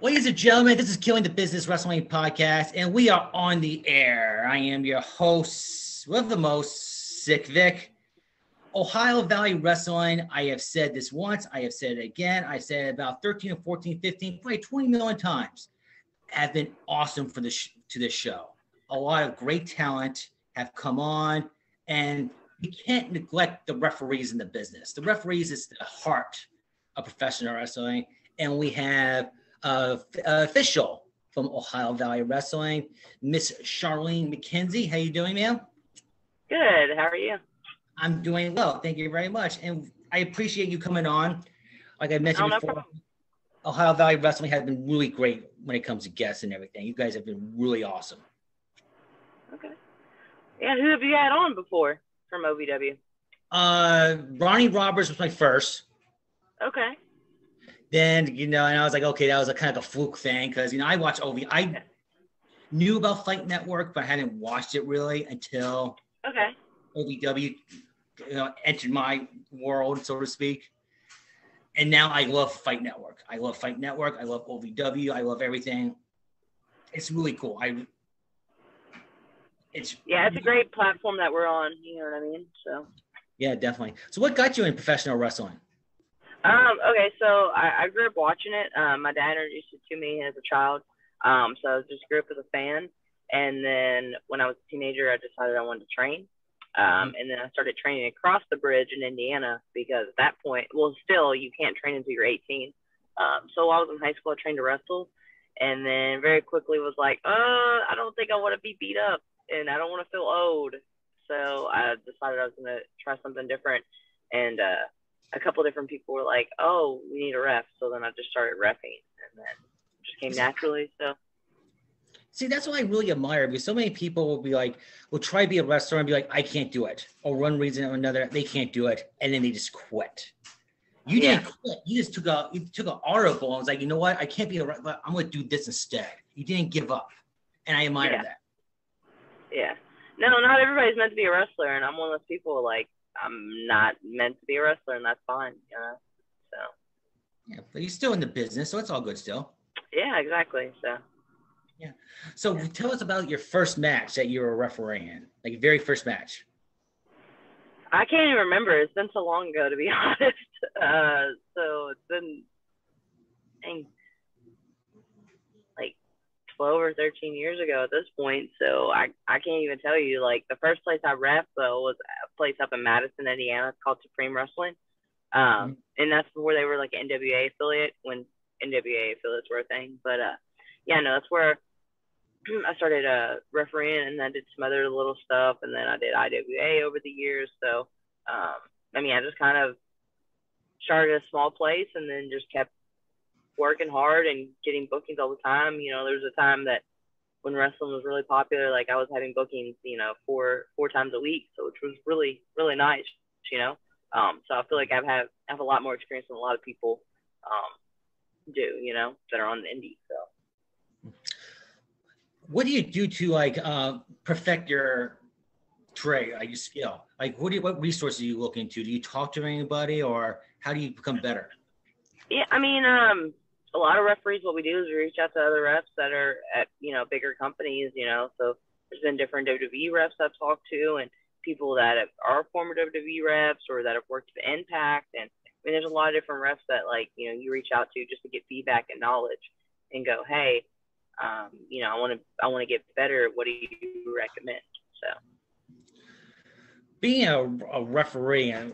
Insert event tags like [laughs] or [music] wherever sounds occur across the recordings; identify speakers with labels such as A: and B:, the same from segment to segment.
A: Ladies and gentlemen, this is Killing the Business Wrestling Podcast, and we are on the air. I am your host with the most, Sick Vic. Ohio Valley Wrestling, I have said this once, I have said it again, I said it about 13 or 14, 15, probably 20 million times, have been awesome for this to this show. A lot of great talent have come on, and you can't neglect the referees in the business. The referees is the heart of professional wrestling, and we have uh, official from Ohio Valley Wrestling, Miss Charlene McKenzie. How you doing, ma'am?
B: Good. How are you?
A: I'm doing well. Thank you very much, and I appreciate you coming on. Like I mentioned oh, before, no Ohio Valley Wrestling has been really great when it comes to guests and everything. You guys have been really awesome.
B: Okay. Yeah, who have you had on before from OVW?
A: Uh, Ronnie Roberts was my first.
B: Okay
A: then you know, and I was like, okay, that was a kind of a fluke thing because you know I watched OV. I knew about Fight Network, but I hadn't watched it really until
B: okay
A: OVW you know, entered my world, so to speak. And now I love Fight Network. I love Fight Network. I love OVW. I love everything. It's really cool. I
B: it's yeah, it's a great platform that we're on. You know what I mean? So
A: yeah, definitely. So, what got you in professional wrestling?
B: Um, okay, so I, I grew up watching it. Um, my dad introduced it to me as a child. Um, so I just grew up as a fan. And then when I was a teenager, I decided I wanted to train. Um, and then I started training across the bridge in Indiana because at that point, well, still, you can't train until you're 18. Um, so while I was in high school, I trained to wrestle. And then very quickly was like, uh, I don't think I want to be beat up and I don't want to feel old. So I decided I was going to try something different. And, uh, a couple different people were like, "Oh, we need a ref," so then I just started refing, and then just came naturally. So.
A: See, that's what I really admire because so many people will be like, will try to be a wrestler and be like, I can't do it. Or one reason or another, they can't do it. And then they just quit. You yeah. didn't quit. You just took a you took an article and was like, you know what? I can't be a wrestler. I'm gonna do this instead. You didn't give up. And I admire
B: yeah.
A: that.
B: Yeah. No, not everybody's meant to be a wrestler, and I'm one of those people like I'm not meant to be a wrestler, and that's fine. You know? So.
A: Yeah, but you're still in the business, so it's all good still.
B: Yeah, exactly. So.
A: Yeah. So yeah. tell us about your first match that you were refereeing, in, like your very first match.
B: I can't even remember. It's been so long ago, to be [laughs] honest. Uh, so it's been, dang, like 12 or 13 years ago at this point. So I, I can't even tell you. Like the first place I ref though was place up in Madison, Indiana. It's called Supreme Wrestling. Um, mm-hmm. and that's where they were like an NWA affiliate when NWA affiliates were a thing. But uh, yeah, no, that's where [clears throat] I started uh, refereeing and then did some other little stuff. And then I did IWA over the years. So, um, I mean, I just kind of started a small place and then just kept working hard and getting bookings all the time. You know, there was a time that when wrestling was really popular, like I was having bookings, you know, four four times a week, so which was really really nice. You know, um, so I feel like I've had I have a lot more experience than a lot of people um, do. You know, that are on the indie. So,
A: what do you do to like uh, perfect your trade, your skill? Like, what do you, what resources do you look into? Do you talk to anybody, or how do you become better?
B: Yeah, I mean, um, a lot of referees, what we do is we reach out to other refs that are at you know bigger companies. You know, so there's been different WWE refs I've talked to, and people that have, are former WWE refs or that have worked at Impact, and I mean, there's a lot of different refs that like you know you reach out to just to get feedback and knowledge, and go, hey, um, you know, I want to I want to get better. What do you recommend? So,
A: being a, a referee, and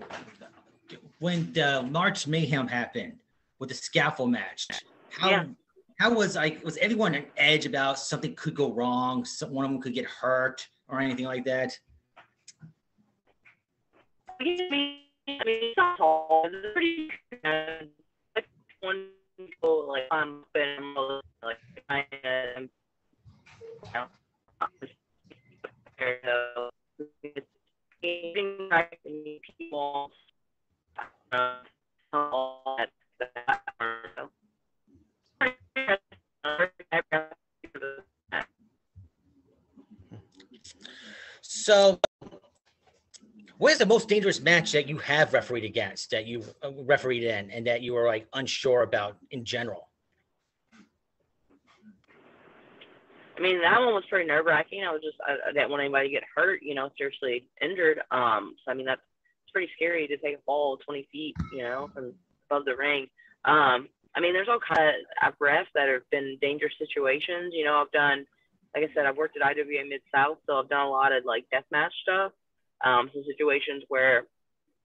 A: when the March Mayhem happened with the scaffold match. How yeah. how was like was everyone on edge about something could go wrong, some, one of them could get hurt or anything like that?
B: I mean, it's not tall. It's pretty like one people like I'm like kind of you people
A: so, what is the most dangerous match that you have refereed against, that you uh, refereed in, and that you were like unsure about in general?
B: I mean, that one was pretty nerve wracking. I was just, I, I, didn't want anybody to get hurt, you know, seriously injured. Um, so I mean, that's it's pretty scary to take a fall 20 feet, you know, from above the ring. Um, I mean, there's all kind of I've refs that have been dangerous situations. You know, I've done, like I said, I've worked at IWA Mid South, so I've done a lot of like death match stuff. Um, some situations where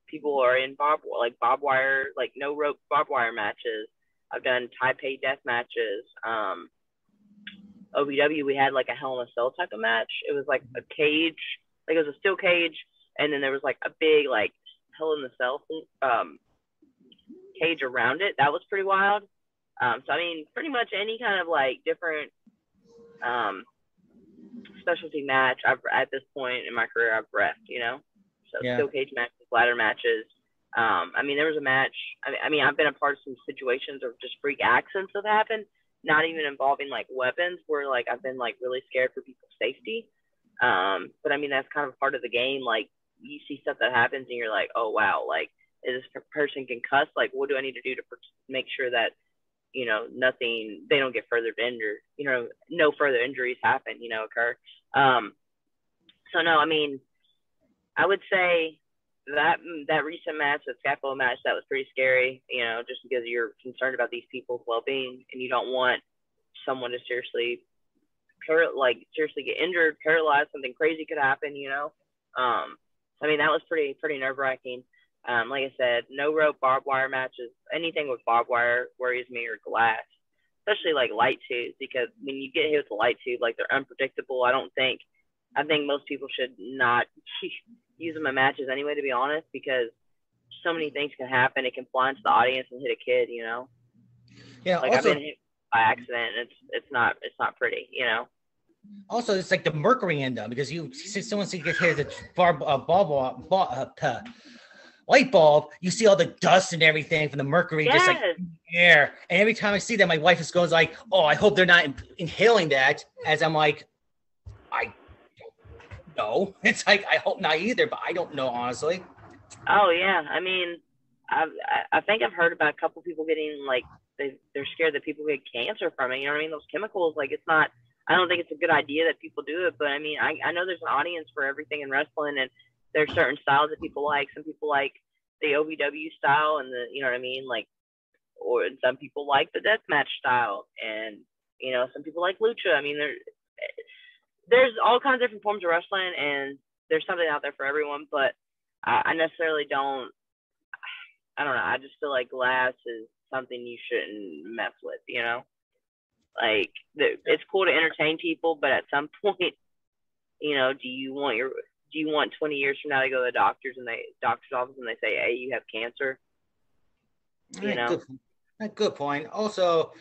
B: people are in bob like bob wire, like no rope bob wire matches. I've done Taipei death matches. Um, OVW, we had like a Hell in a Cell type of match. It was like a cage, like it was a steel cage, and then there was like a big like Hell in the Cell um, cage around it. That was pretty wild. Um, so I mean, pretty much any kind of like different um, specialty match I've at this point in my career I've refed, you know. So yeah. steel cage matches, ladder matches. Um, I mean, there was a match. I mean, I mean, I've been a part of some situations of just freak accidents have happened not even involving like weapons where like I've been like really scared for people's safety. Um, but I mean that's kind of part of the game. Like you see stuff that happens and you're like, oh wow, like is this person concussed? Like what do I need to do to make sure that you know nothing they don't get further injured? You know, no further injuries happen. You know, occur. Um, so no, I mean, I would say that that recent match, that scaffold match, that was pretty scary. You know, just because you're concerned about these people's well-being and you don't want someone to seriously, par- like seriously get injured, paralyzed, something crazy could happen. You know, um, I mean that was pretty pretty nerve-wracking. Um, like I said, no rope barbed wire matches. Anything with barbed wire worries me or glass, especially like light tubes because when you get hit with a light tube, like they're unpredictable. I don't think. I think most people should not [laughs] use them in matches anyway, to be honest, because so many things can happen. It can fly into the audience and hit a kid, you know.
A: Yeah.
B: Like also, I've been hit by accident. And it's it's not it's not pretty, you know.
A: Also, it's like the mercury in them because you see someone see get hit with a bar, uh, ball, ball, ball uh, light bulb, you see all the dust and everything from the mercury yes. just like air. And every time I see that, my wife just goes like, "Oh, I hope they're not in- inhaling that." As I'm like, I don't know. [laughs] It's like I hope not either, but I don't know honestly.
B: Oh yeah, I mean, I've, I think I've heard about a couple people getting like they they're scared that people get cancer from it. You know what I mean? Those chemicals, like it's not. I don't think it's a good idea that people do it, but I mean, I I know there's an audience for everything in wrestling, and there's certain styles that people like. Some people like the OVW style, and the you know what I mean, like, or some people like the deathmatch style, and you know, some people like lucha. I mean, there there's all kinds of different forms of wrestling, and there's something out there for everyone. But I, I necessarily don't. I don't know. I just feel like glass is something you shouldn't mess with. You know, like it's cool to entertain people, but at some [laughs] point, you know, do you want your do you want 20 years from now to go to the doctors and they doctor's office and they say, hey, you have cancer? You know.
A: Good, good point. Also,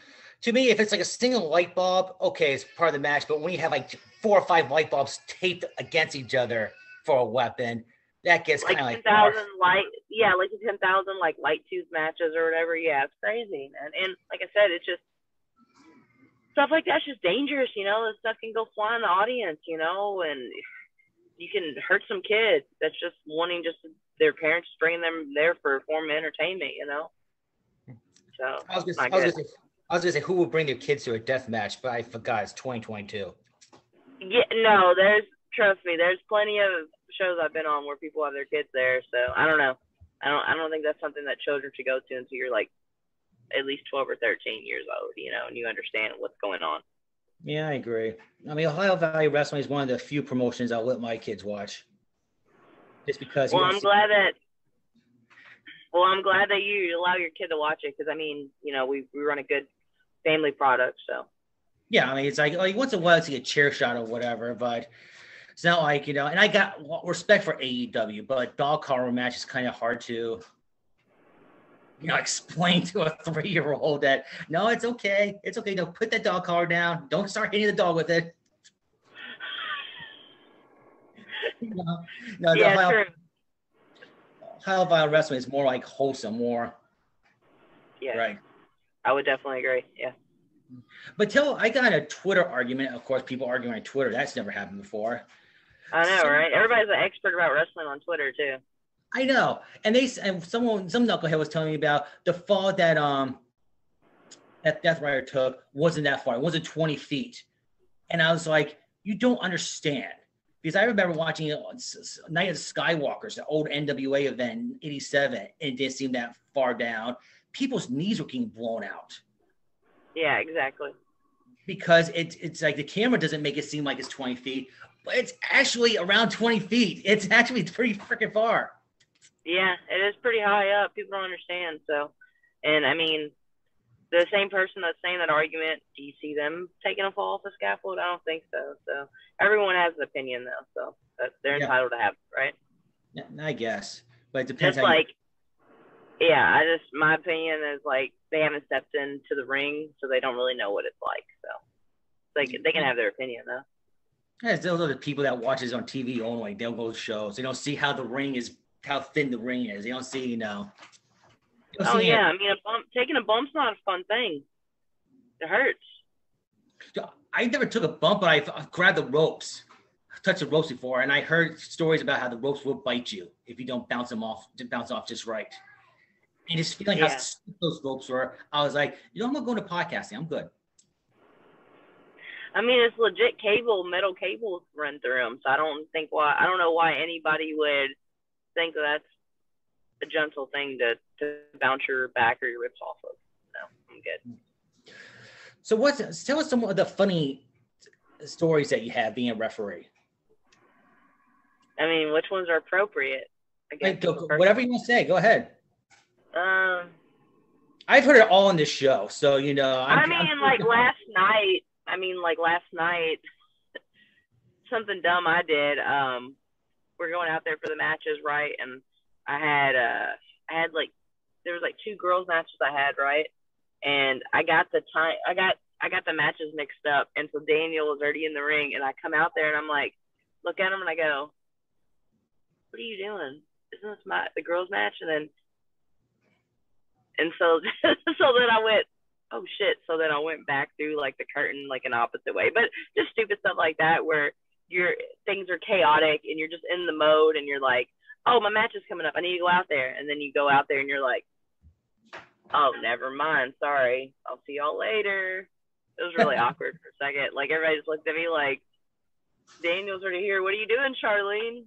A: to me, if it's like a single light bulb, okay, it's part of the match. But when you have like four or five light bulbs taped against each other for a weapon, that gets
B: like
A: kind of like
B: ten thousand light, yeah, like ten thousand like light tube matches or whatever. Yeah, it's crazy, and and like I said, it's just stuff like that's just dangerous. You know, this stuff can go fly in the audience. You know, and you can hurt some kids that's just wanting just their parents bringing them there for form of entertainment. You know. So
A: I was, just, I, was say, I was gonna say who will bring their kids to a death match, but I forgot it's 2022.
B: Yeah, no, there's trust me, there's plenty of shows I've been on where people have their kids there. So I don't know. I don't I don't think that's something that children should go to until you're like at least 12 or 13 years old, you know, and you understand what's going on.
A: Yeah, I agree. I mean, Ohio Valley Wrestling is one of the few promotions I'll let my kids watch. Just because.
B: Well, I'm glad that. Well, I'm glad that you allow your kid to watch it because I mean, you know, we we run a good family product, so.
A: Yeah, I mean, it's like like once in a while to get chair shot or whatever, but it's not like you know. And I got respect for AEW, but dog collar match is kind of hard to you know [laughs] explain to a three year old that no, it's okay, it's okay. No, put that dog collar down. Don't start hitting the dog with it. [laughs] no, no, yeah. Ohio Valley Wrestling is more like wholesome, more.
B: Yeah.
A: Right.
B: I would definitely agree. Yeah.
A: But tell, I got a Twitter argument. Of course, people arguing on Twitter. That's never happened before.
B: I know, so, right? Everybody's an expert about wrestling on Twitter too.
A: I know, and they and someone, some knucklehead was telling me about the fall that um that Death Rider took wasn't that far. It wasn't 20 feet And I was like, you don't understand. Because I remember watching uh, Night of the Skywalkers, the old NWA event in 87, and it didn't seem that far down. People's knees were getting blown out.
B: Yeah, exactly.
A: Because it's it's like the camera doesn't make it seem like it's 20 feet, but it's actually around 20 feet. It's actually pretty freaking far.
B: Yeah, it is pretty high up. People don't understand. So, and I mean, the same person that's saying that argument, do you see them taking a fall off the scaffold? I don't think so. So everyone has an opinion though, so they're yeah. entitled to have it, right?
A: Yeah, I guess, but it depends.
B: Just like, you... yeah, I just my opinion is like they haven't stepped into the ring, so they don't really know what it's like. So, like they can have their opinion though.
A: Yeah, those are the people that watches on TV only. They'll go to shows. They don't see how the ring is, how thin the ring is. You don't see, you know,
B: Oh yeah, it. I mean, a bump, taking a bump's not a fun thing. It hurts.
A: I never took a bump, but I grabbed the ropes, touched the ropes before, and I heard stories about how the ropes will bite you if you don't bounce them off, bounce off just right. And just feeling yeah. how those ropes were, I was like, you know, I'm gonna go into podcasting. I'm good.
B: I mean, it's legit cable, metal cables run through them. So I don't think why, I don't know why anybody would think that's a gentle thing to, to bounce your back or your ribs off of. No, I'm good.
A: So what's tell us some of the funny stories that you have being a referee.
B: I mean, which ones are appropriate?
A: Like, go, whatever you want to say, go ahead.
B: Um,
A: I've heard it all on this show, so you know.
B: I'm, i mean, I'm, like [laughs] last night. I mean, like last night, [laughs] something dumb I did. Um, we're going out there for the matches, right? And I had uh I had like there was like two girls matches I had right, and I got the time I got I got the matches mixed up, and so Daniel was already in the ring, and I come out there and I'm like, look at him and I go, what are you doing? Isn't this my the girls match? And then and so [laughs] so then I went, oh shit. So then I went back through like the curtain like an opposite way, but just stupid stuff like that where your things are chaotic and you're just in the mode and you're like, oh, my match is coming up. I need to go out there. And then you go out there and you're like, oh, never mind. Sorry. I'll see y'all later. It was really [laughs] awkward for a second. Like everybody just looked at me like, Daniel's already here. What are you doing, Charlene?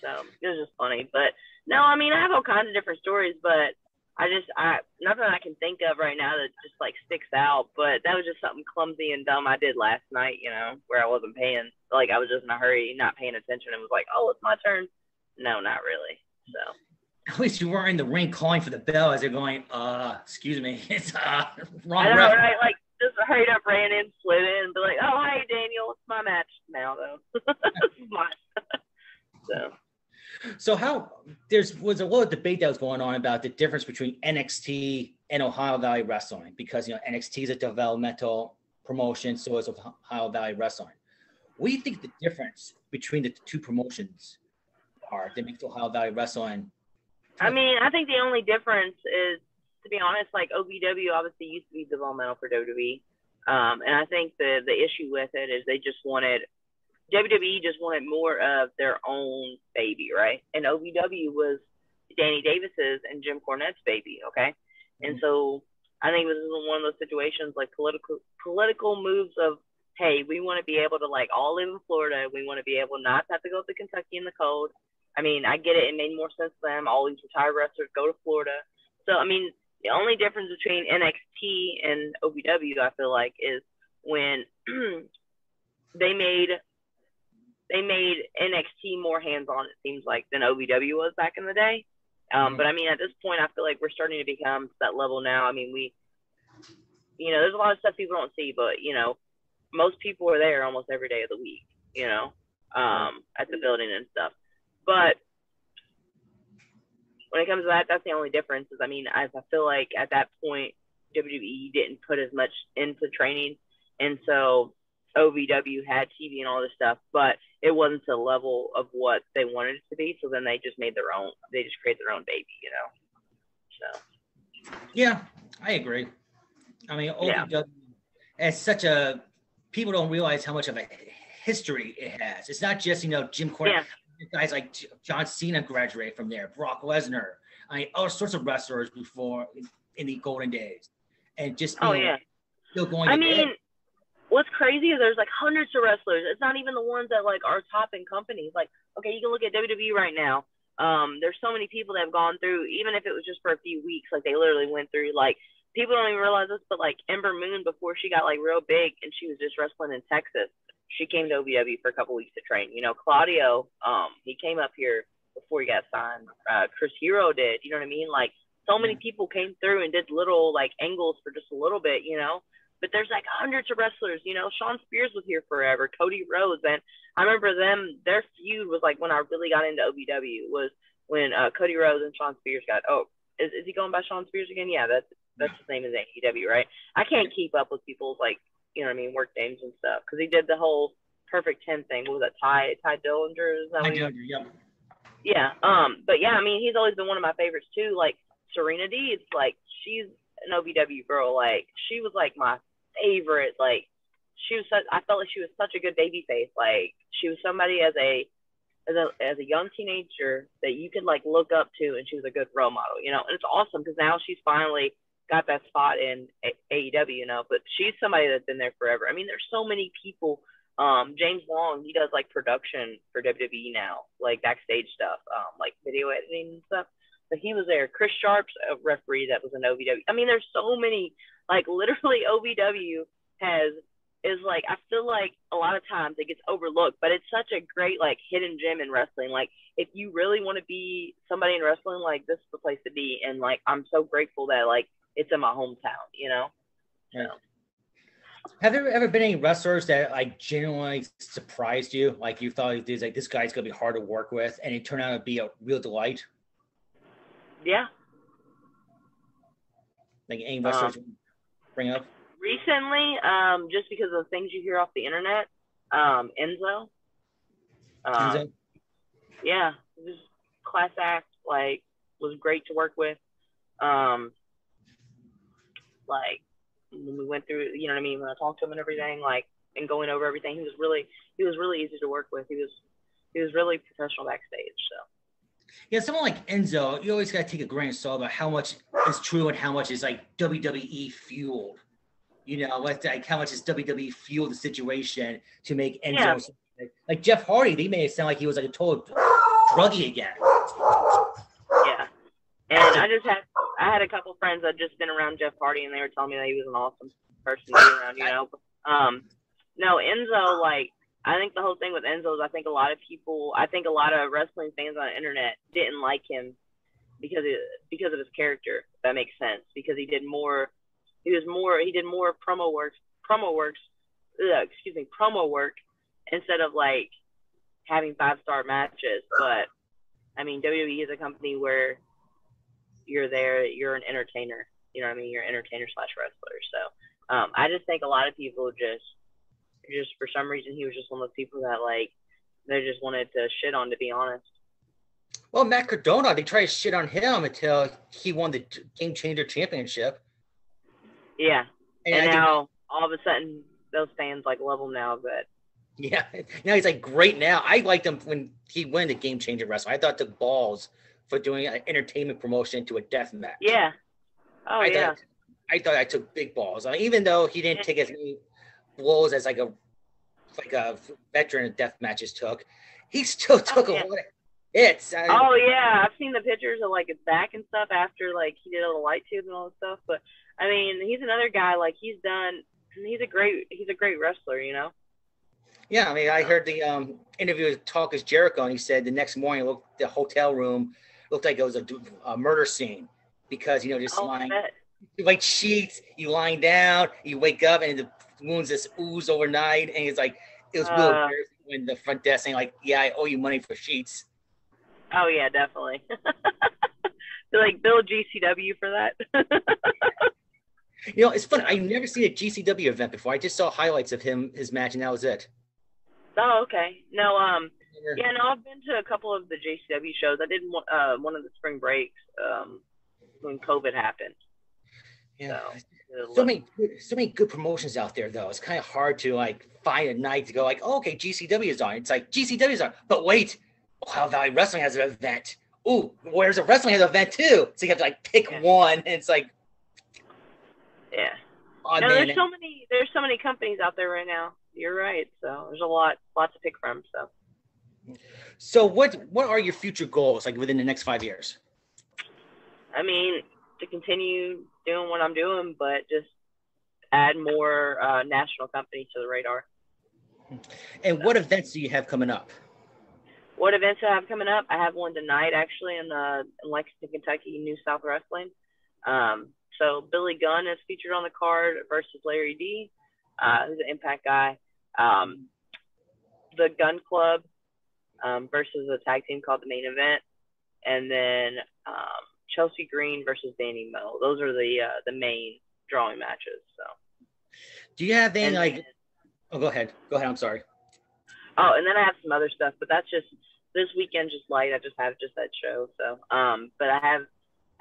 B: So it was just funny. But no, I mean, I have all kinds of different stories, but I just, I, nothing I can think of right now that just like sticks out. But that was just something clumsy and dumb I did last night, you know, where I wasn't paying. Like I was just in a hurry, not paying attention. and was like, oh, it's my turn. No, not really. So.
A: At least you weren't in the ring calling for the bell as they're going, uh, excuse me, [laughs] it's uh
B: wrong. I know, rep. right? Like just hurried up, ran in, slid in, and be like, oh, hey, Daniel, it's my match now, though. [laughs] [laughs] so.
A: So how there's was a little debate that was going on about the difference between NXT and Ohio Valley Wrestling because you know NXT is a developmental promotion, so is Ohio Valley Wrestling. What do you think the difference between the two promotions are that makes Ohio Valley Wrestling?
B: I mean, I think the only difference is, to be honest, like OVW obviously used to be developmental for WWE, um, and I think the the issue with it is they just wanted WWE just wanted more of their own baby, right? And OVW was Danny Davis's and Jim Cornette's baby, okay? Mm-hmm. And so I think this is one of those situations like political political moves of hey, we want to be able to like all live in Florida. We want to be able not to have to go to Kentucky in the cold. I mean, I get it. It made more sense to them. All these retired wrestlers go to Florida. So, I mean, the only difference between NXT and OVW, I feel like, is when [clears throat] they made they made NXT more hands on. It seems like than OVW was back in the day. Um, mm-hmm. But I mean, at this point, I feel like we're starting to become that level now. I mean, we, you know, there's a lot of stuff people don't see, but you know, most people are there almost every day of the week. You know, um, at the building and stuff. But when it comes to that, that's the only difference. Is I mean, I, I feel like at that point WWE didn't put as much into training, and so OVW had TV and all this stuff, but it wasn't to the level of what they wanted it to be. So then they just made their own. They just created their own baby, you know. So.
A: Yeah, I agree. I mean, OVW yeah. as such a people don't realize how much of a history it has. It's not just you know Jim Cornette. Yeah guys like John Cena graduated from there, Brock Lesnar, I mean, all sorts of wrestlers before in the golden days, and just
B: oh yeah,
A: still going.
B: I mean, what's crazy is there's like hundreds of wrestlers. It's not even the ones that like are top in companies. Like, okay, you can look at WWE right now. Um, there's so many people that have gone through, even if it was just for a few weeks, like they literally went through like people don't even realize this, but like Ember Moon before she got like real big and she was just wrestling in Texas, she came to OVW for a couple weeks to train. You know, Claudio, um, he came up here before he got signed. Uh, Chris Hero did, you know what I mean? Like so many people came through and did little like angles for just a little bit, you know. But there's like hundreds of wrestlers, you know. Shawn Spears was here forever. Cody Rhodes, and I remember them. Their feud was like when I really got into OVW was when uh, Cody Rhodes and Shawn Spears got. Oh, is, is he going by Shawn Spears again? Yeah, that's that's the same as AEW, right? I can't keep up with people's like you know what I mean work names and stuff because he did the whole perfect ten thing. What was that? Tye Ty Dillinger? Is that
A: Tye Dillinger, yeah.
B: Yeah. Um. But yeah, I mean, he's always been one of my favorites too. Like Serena Deeb, it's like she's an OVW girl. Like she was like my favorite. Like she was such. I felt like she was such a good baby face. Like she was somebody as a as a as a young teenager that you could like look up to, and she was a good role model. You know, and it's awesome because now she's finally got that spot in a- AEW. You know, but she's somebody that's been there forever. I mean, there's so many people. Um, James Long, he does like production for WWE now, like backstage stuff, um, like video editing and stuff. But he was there. Chris Sharp's a referee that was an OVW. I mean, there's so many like literally [laughs] OVW has is like I feel like a lot of times it gets overlooked, but it's such a great like hidden gem in wrestling. Like if you really want to be somebody in wrestling, like this is the place to be. And like I'm so grateful that like it's in my hometown, you know.
A: Yeah. Have there ever been any wrestlers that like genuinely surprised you? Like you thought like this guy's gonna be hard to work with, and it turned out to be a real delight.
B: Yeah.
A: Like any wrestlers um, bring up?
B: Recently, um, just because of things you hear off the internet, um, Enzo. Um, Enzo? Yeah, just class act, like, was great to work with. Um, like, when we went through, you know what I mean, when I talked to him and everything, like, and going over everything, he was really, he was really easy to work with. He was, he was really professional backstage, so.
A: Yeah, someone like Enzo, you always got to take a grain of salt about how much is true and how much is like WWE fueled. You know, like, how much is WWE fueled the situation to make Enzo yeah. like, like Jeff Hardy? They made it sound like he was like a total druggie again.
B: Yeah, and I just had I had a couple friends that just been around Jeff Hardy, and they were telling me that he was an awesome person to be around. You know, um, no Enzo like I think the whole thing with Enzo is I think a lot of people, I think a lot of wrestling fans on the internet didn't like him because of, because of his character. that makes sense because he did more, he was more, he did more promo works, promo works, ugh, excuse me, promo work instead of like having five star matches. But I mean, WWE is a company where you're there, you're an entertainer. You know what I mean? You're an entertainer slash wrestler. So um, I just think a lot of people just just for some reason he was just one of those people that like they just wanted to shit on to be honest.
A: Well, Matt Cardona, they tried to shit on him until he won the Game Changer Championship.
B: Yeah, and, and now think, all of a sudden those fans like love him now. But
A: yeah, [laughs] now he's like great now. I liked him when he won the Game Changer wrestling. I thought the balls for doing an entertainment promotion to a death match.
B: Yeah. Oh
A: I
B: yeah.
A: Thought, I thought I took big balls. I mean, even though he didn't take as many blows as like a like a veteran of death matches took. He still oh, took oh, yeah. a lot of hits.
B: I, oh yeah, I've seen the pictures of like his back and stuff after like he did all the light tubes and all this stuff. But I mean, he's another guy like he's done. He's a great he's a great wrestler, you know.
A: Yeah, I mean, I heard the um, interview with Talk is Jericho, and he said the next morning, looked the hotel room looked like it was a, a murder scene because you know just oh, lying like sheets, you lying down, you wake up, and the wounds just ooze overnight, and it's like it was real uh, when the front desk saying like, "Yeah, I owe you money for sheets."
B: Oh yeah, definitely. [laughs] They're like bill GCW for that.
A: you know, it's fun. I've never seen a GCW event before. I just saw highlights of him, his match, and that was it.
B: Oh, okay. No, um, yeah, no, I've been to a couple of the GCW shows. I did one, uh, one of the spring breaks um, when COVID happened.
A: Yeah. So, so many, so many good promotions out there, though. It's kind of hard to like find a night to go like, oh, okay, GCW is on. It's like GCW is on, but wait, Ohio Valley Wrestling has an event. Ooh, where's a wrestling has an event too? So you have to like pick yeah. one, and it's like,
B: yeah, Oh, no, there's so many there's so many companies out there right now. You're right. So there's a lot lot to pick from. So.
A: So what what are your future goals like within the next five years?
B: I mean, to continue doing what I'm doing, but just add more uh, national companies to the radar.
A: And what events do you have coming up?
B: What events I have coming up? I have one tonight actually in, the, in Lexington, Kentucky, New South Wrestling. Um, so Billy Gunn is featured on the card versus Larry D, uh, who's an Impact guy. Um, the Gunn Club um, versus a tag team called the Main Event, and then um, Chelsea Green versus Danny Moe. Those are the uh, the main drawing matches. So.
A: Do you have any and like? Oh, go ahead. Go ahead. I'm sorry.
B: Oh, and then I have some other stuff, but that's just this weekend. Just light. I just have just that show. So, um, but I have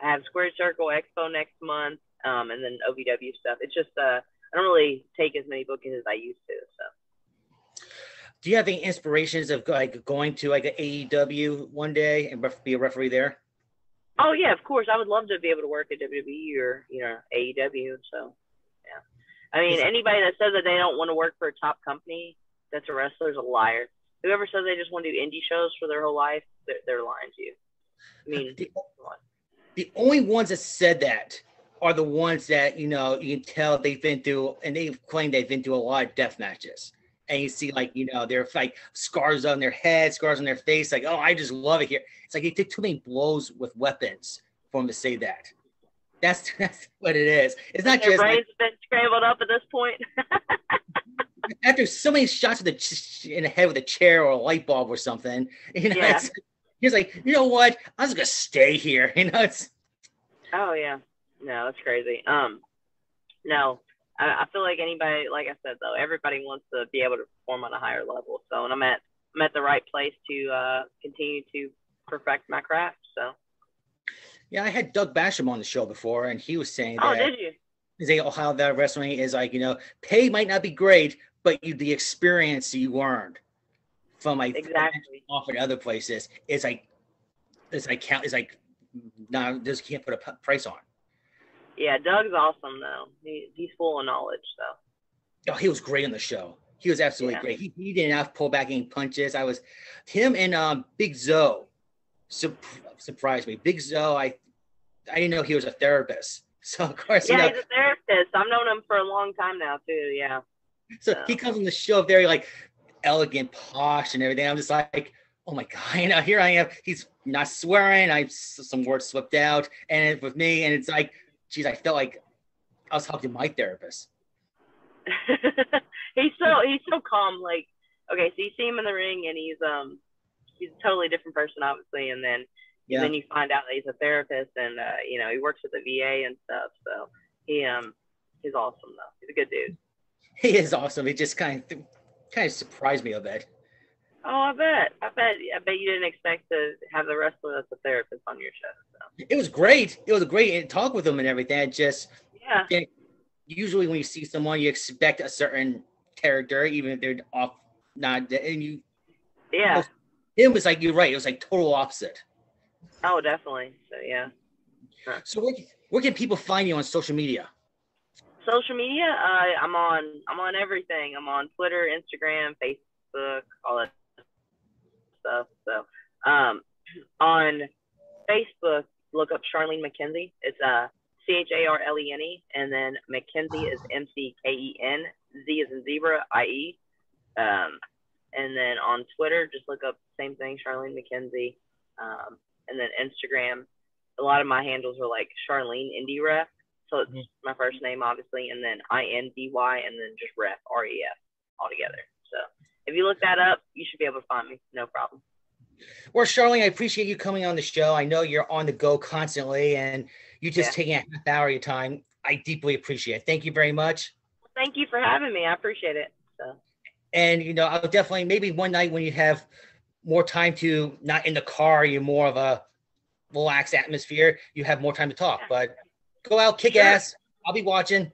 B: I have Square Circle Expo next month, um, and then OVW stuff. It's just uh, I don't really take as many bookings as I used to. So.
A: Do you have any inspirations of like going to like an AEW one day and be a referee there?
B: Oh yeah, of course. I would love to be able to work at WWE or you know AEW. So yeah, I mean anybody that says that they don't want to work for a top company that's a wrestler is a liar. Whoever says they just want to do indie shows for their whole life, they're, they're lying to you. I mean,
A: the, the only ones that said that are the ones that you know you can tell they've been through, and they've claimed they've been through a lot of death matches and you see like you know they're like scars on their head, scars on their face. Like, oh, I just love it here. It's like they took too many blows with weapons for them to say that. That's [laughs] that's what it is. It's not
B: Their
A: just
B: brains like, been scrambled up at this point. [laughs]
A: after so many shots of the in the head with a chair or a light bulb or something, [laughs] you know, yeah. he's like, you know what? I'm just gonna stay here. You know, it's.
B: Oh yeah, no, that's crazy. Um, no, I, I feel like anybody, like I said though, everybody wants to be able to perform on a higher level. So, and I'm at I'm at the right place to uh, continue to perfect my craft. So.
A: Yeah, I had Doug Basham on the show before, and he was saying
B: oh,
A: that.
B: Oh, did you?
A: Saying how that wrestling is like, you know, pay might not be great, but you the experience you earned from like
B: exactly
A: offered other places is like, it's like count is like, now just can't put a price on.
B: Yeah, Doug's awesome though. He, he's full of knowledge. So.
A: Oh, he was great on the show. He was absolutely yeah. great. He, he didn't have to pull back any punches. I was him and um, Big Zoe su- surprised me. Big Zoe, I I didn't know he was a therapist. [laughs] So of course,
B: yeah,
A: you know,
B: he's a therapist. I've known him for a long time now too. Yeah.
A: So, so. he comes on the show very like elegant, posh, and everything. I'm just like, oh my god, [laughs] you know, here I am. He's not swearing. I some words slipped out, and with me, and it's like geez, I felt like I was talking to my therapist. [laughs]
B: he's so he's so calm. Like, okay, so you see him in the ring, and he's um he's a totally different person, obviously, and then yeah. then you find out that he's a therapist, and uh, you know he works with the VA and stuff. So he um he's awesome though. He's a good dude.
A: He is awesome. He just kind of kind of surprised me a bit.
B: Oh, I bet. I bet. I bet you didn't expect to have the wrestler as a therapist on your show. So.
A: It was great. It was a great to talk with him and everything. I just
B: yeah.
A: Usually, when you see someone, you expect a certain character, even if they're off. Not and you.
B: Yeah.
A: It was like you're right. It was like total opposite.
B: Oh, definitely. So yeah.
A: Huh. So where, where can people find you on social media?
B: Social media, uh, I'm on. I'm on everything. I'm on Twitter, Instagram, Facebook, all that stuff. So um, on Facebook, look up Charlene McKenzie. It's uh, C H A R L E N E, and then McKenzie is M C K E N. Z is in zebra, I E. Um, and then on Twitter, just look up same thing, Charlene McKenzie. Um, and then Instagram, a lot of my handles are like Charlene Indy Ref. So it's mm-hmm. my first name, obviously, and then I N D Y, and then just Ref, R E F, all together. So if you look that up, you should be able to find me. No problem.
A: Well, Charlene, I appreciate you coming on the show. I know you're on the go constantly and you just yeah. taking a half hour of your time. I deeply appreciate it. Thank you very much.
B: thank you for having me. I appreciate it. So.
A: And, you know, I'll definitely, maybe one night when you have more time to, not in the car, you're more of a relaxed atmosphere, you have more time to talk. Yeah. But go out, kick sure. ass. I'll be watching.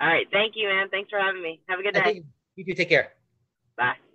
B: All right. Thank you, man. Thanks for having me. Have a good day.
A: You too. Take care.
B: Bye.